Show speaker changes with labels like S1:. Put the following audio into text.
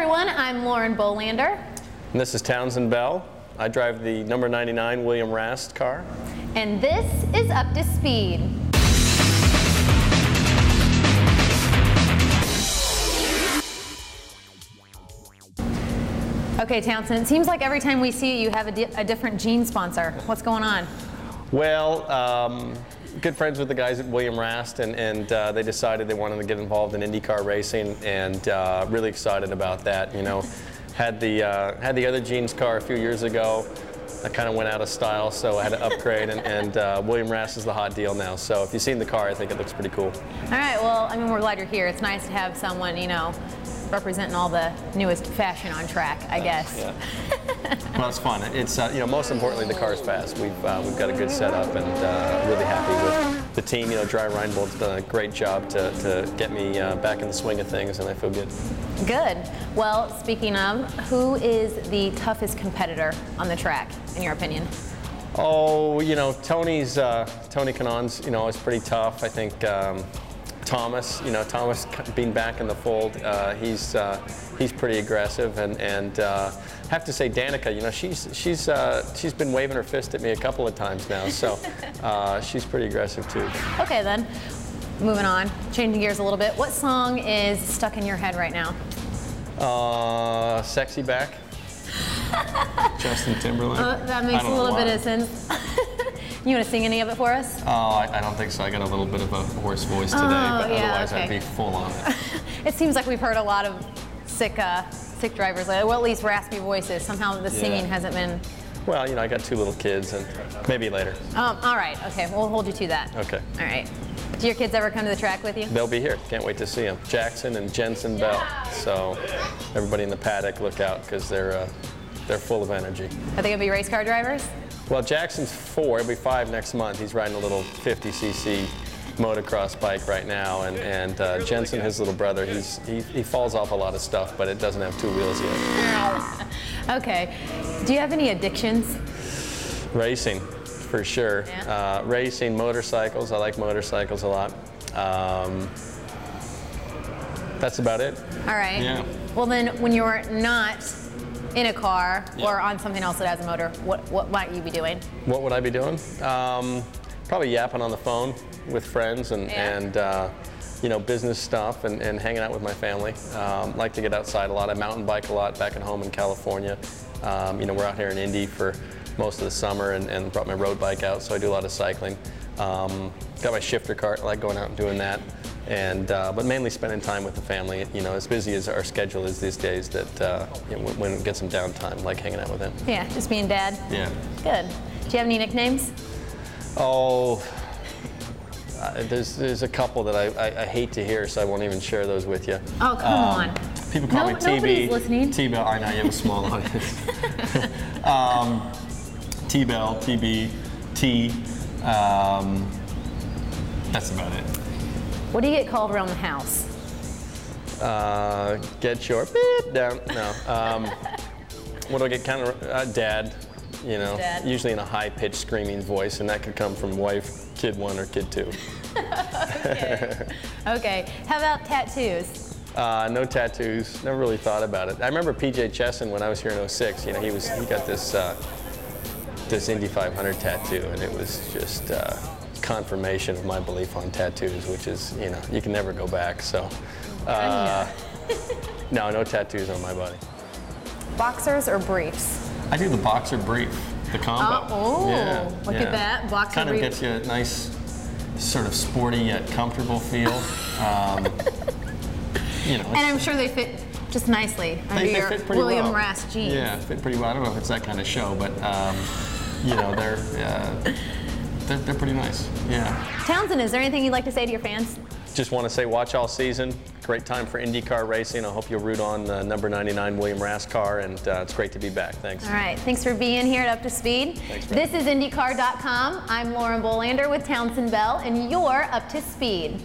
S1: everyone, I'm Lauren Bolander.
S2: And this is Townsend Bell. I drive the number 99 William Rast car.
S1: And this is Up to Speed. Okay, Townsend, it seems like every time we see you, you have a, di a different jean sponsor. What's going on?
S2: Well, um, good friends with the guys at William Rast, and, and uh, they decided they wanted to get involved in IndyCar racing, and uh, really excited about that. You know, had the uh, had the other jeans car a few years ago. I kind of went out of style, so I had to upgrade, and, and uh, William Rast is the hot deal now. So if you've seen the car, I think it looks pretty cool.
S1: All right, well, I mean, we're glad you're here. It's nice to have someone, you know, representing all the newest fashion on track, I guess.
S2: Yeah. well, it's fun. It's uh, you know most importantly the car's fast. We've uh, we've got a good setup and uh, really happy with the team. You know, Dreyer Reinbold's done a great job to, to get me uh, back in the swing of things, and I feel good.
S1: Good. Well, speaking of, who is the toughest competitor on the track, in your opinion?
S2: Oh, you know, Tony's uh, Tony Kanaan's you know is pretty tough. I think. Um, Thomas, you know, Thomas being back in the fold, uh, he's uh, he's pretty aggressive, and and uh, have to say Danica, you know, she's she's uh, she's been waving her fist at me a couple of times now, so uh, she's pretty aggressive too.
S1: Okay, then, moving on, changing gears a little bit. What song is stuck in your head right now?
S2: Uh, SexyBack. Justin Timberlake.
S1: Uh, that makes a little bit of sense. You want to sing any of it for us?
S2: Oh, I, I, don't think so. I got a little bit of a hoarse voice today,
S1: oh,
S2: but
S1: yeah,
S2: otherwise
S1: okay.
S2: I'd be full on it.
S1: it seems like we've heard a lot of sick, uh, sick drivers, well, at least raspy voices. Somehow the singing
S2: yeah.
S1: hasn't been.
S2: Well, you know, I got two little kids, and maybe later.
S1: Um, all right. Okay, we'll hold you to that.
S2: Okay.
S1: All right. Do your kids ever come to the track with you?
S2: They'll be here. Can't wait to see them. Jackson and Jensen. Bell. So everybody in the paddock, look out because they're uh, they're full of energy.
S1: Are they gonna be race car drivers?
S2: Well, Jackson's four. He'll be five next month. He's riding a little 50cc motocross bike right now, and, and uh, Jensen, his little brother, he's, he, he falls off a lot of stuff, but it doesn't have two wheels yet.
S1: okay. Do you have any addictions?
S2: Racing, for sure.
S1: Yeah.
S2: Uh, racing, motorcycles. I like motorcycles a lot. Um, that's about it.
S1: All right.
S2: Yeah.
S1: Well, then, when you're not in a car
S2: yeah.
S1: or on something else that has a motor, what, what might you be doing?
S2: What would I be doing? Um, probably yapping on the phone with friends and,
S1: yeah.
S2: and uh, you know, business stuff and, and hanging out with my family. Um, like to get outside a lot. I mountain bike a lot back at home in California. Um, you know, we're out here in Indy for most of the summer and, and brought my road bike out, so I do a lot of cycling. Um, got my shifter kart, I like going out and doing that and uh, but mainly spending time with the family. You know, as busy as our schedule is these days, that uh, you know, when we get some downtime, like hanging out with him.
S1: Yeah, just being dad.
S2: Yeah.
S1: Good. Do you have any nicknames?
S2: Oh. Uh, there's there's a couple that I, I, I, hate to hear, so I won't even share those with you.
S1: Oh come um, on!
S2: People call
S1: no,
S2: me TB.
S1: Nobody's listening.
S2: T-Bell. I know you have a small audience. um, T-Bell, TB, T. Um, that's about it.
S1: What do you get called around the house?
S2: Uh, get your beep down. No. Um, what do I get kind of uh, dad? You know,
S1: dad.
S2: usually in a high-pitched screaming voice, and that could come from wife, kid one, or kid two.
S1: okay. okay. How about tattoos?
S2: Uh, no tattoos. Never really thought about it. I remember PJ Chesson when I was here in 06. You know, he was he got this uh, this Indy 500 tattoo, and it was just. Uh, confirmation of my belief on tattoos, which is, you know, you can never go back. So, uh, no, no tattoos on my body.
S1: Boxers or briefs?
S2: I do the boxer brief, the combo.
S1: Oh,
S2: yeah,
S1: look
S2: yeah.
S1: at that. Boxer
S2: kind
S1: brief.
S2: of gets you a nice, sort of sporty yet comfortable feel. Um, you know,
S1: and I'm sure they fit just nicely under
S2: they, they
S1: your
S2: fit pretty
S1: William
S2: well.
S1: Rast jeans.
S2: Yeah, fit pretty well. I don't know if it's that kind of show, but um, you know, they're. Uh, they're, they're pretty nice. Yeah.
S1: Townsend, is there anything you'd like to say to your fans?
S2: Just want to say watch all season. Great time for IndyCar racing. I hope you'll root on uh, number 99 William Rast car, and uh, it's great to be back. Thanks.
S1: All right. Thanks for being here at Up to Speed.
S2: Thanks,
S1: this is IndyCar.com. I'm Lauren Bolander with Townsend Bell, and you're Up to Speed.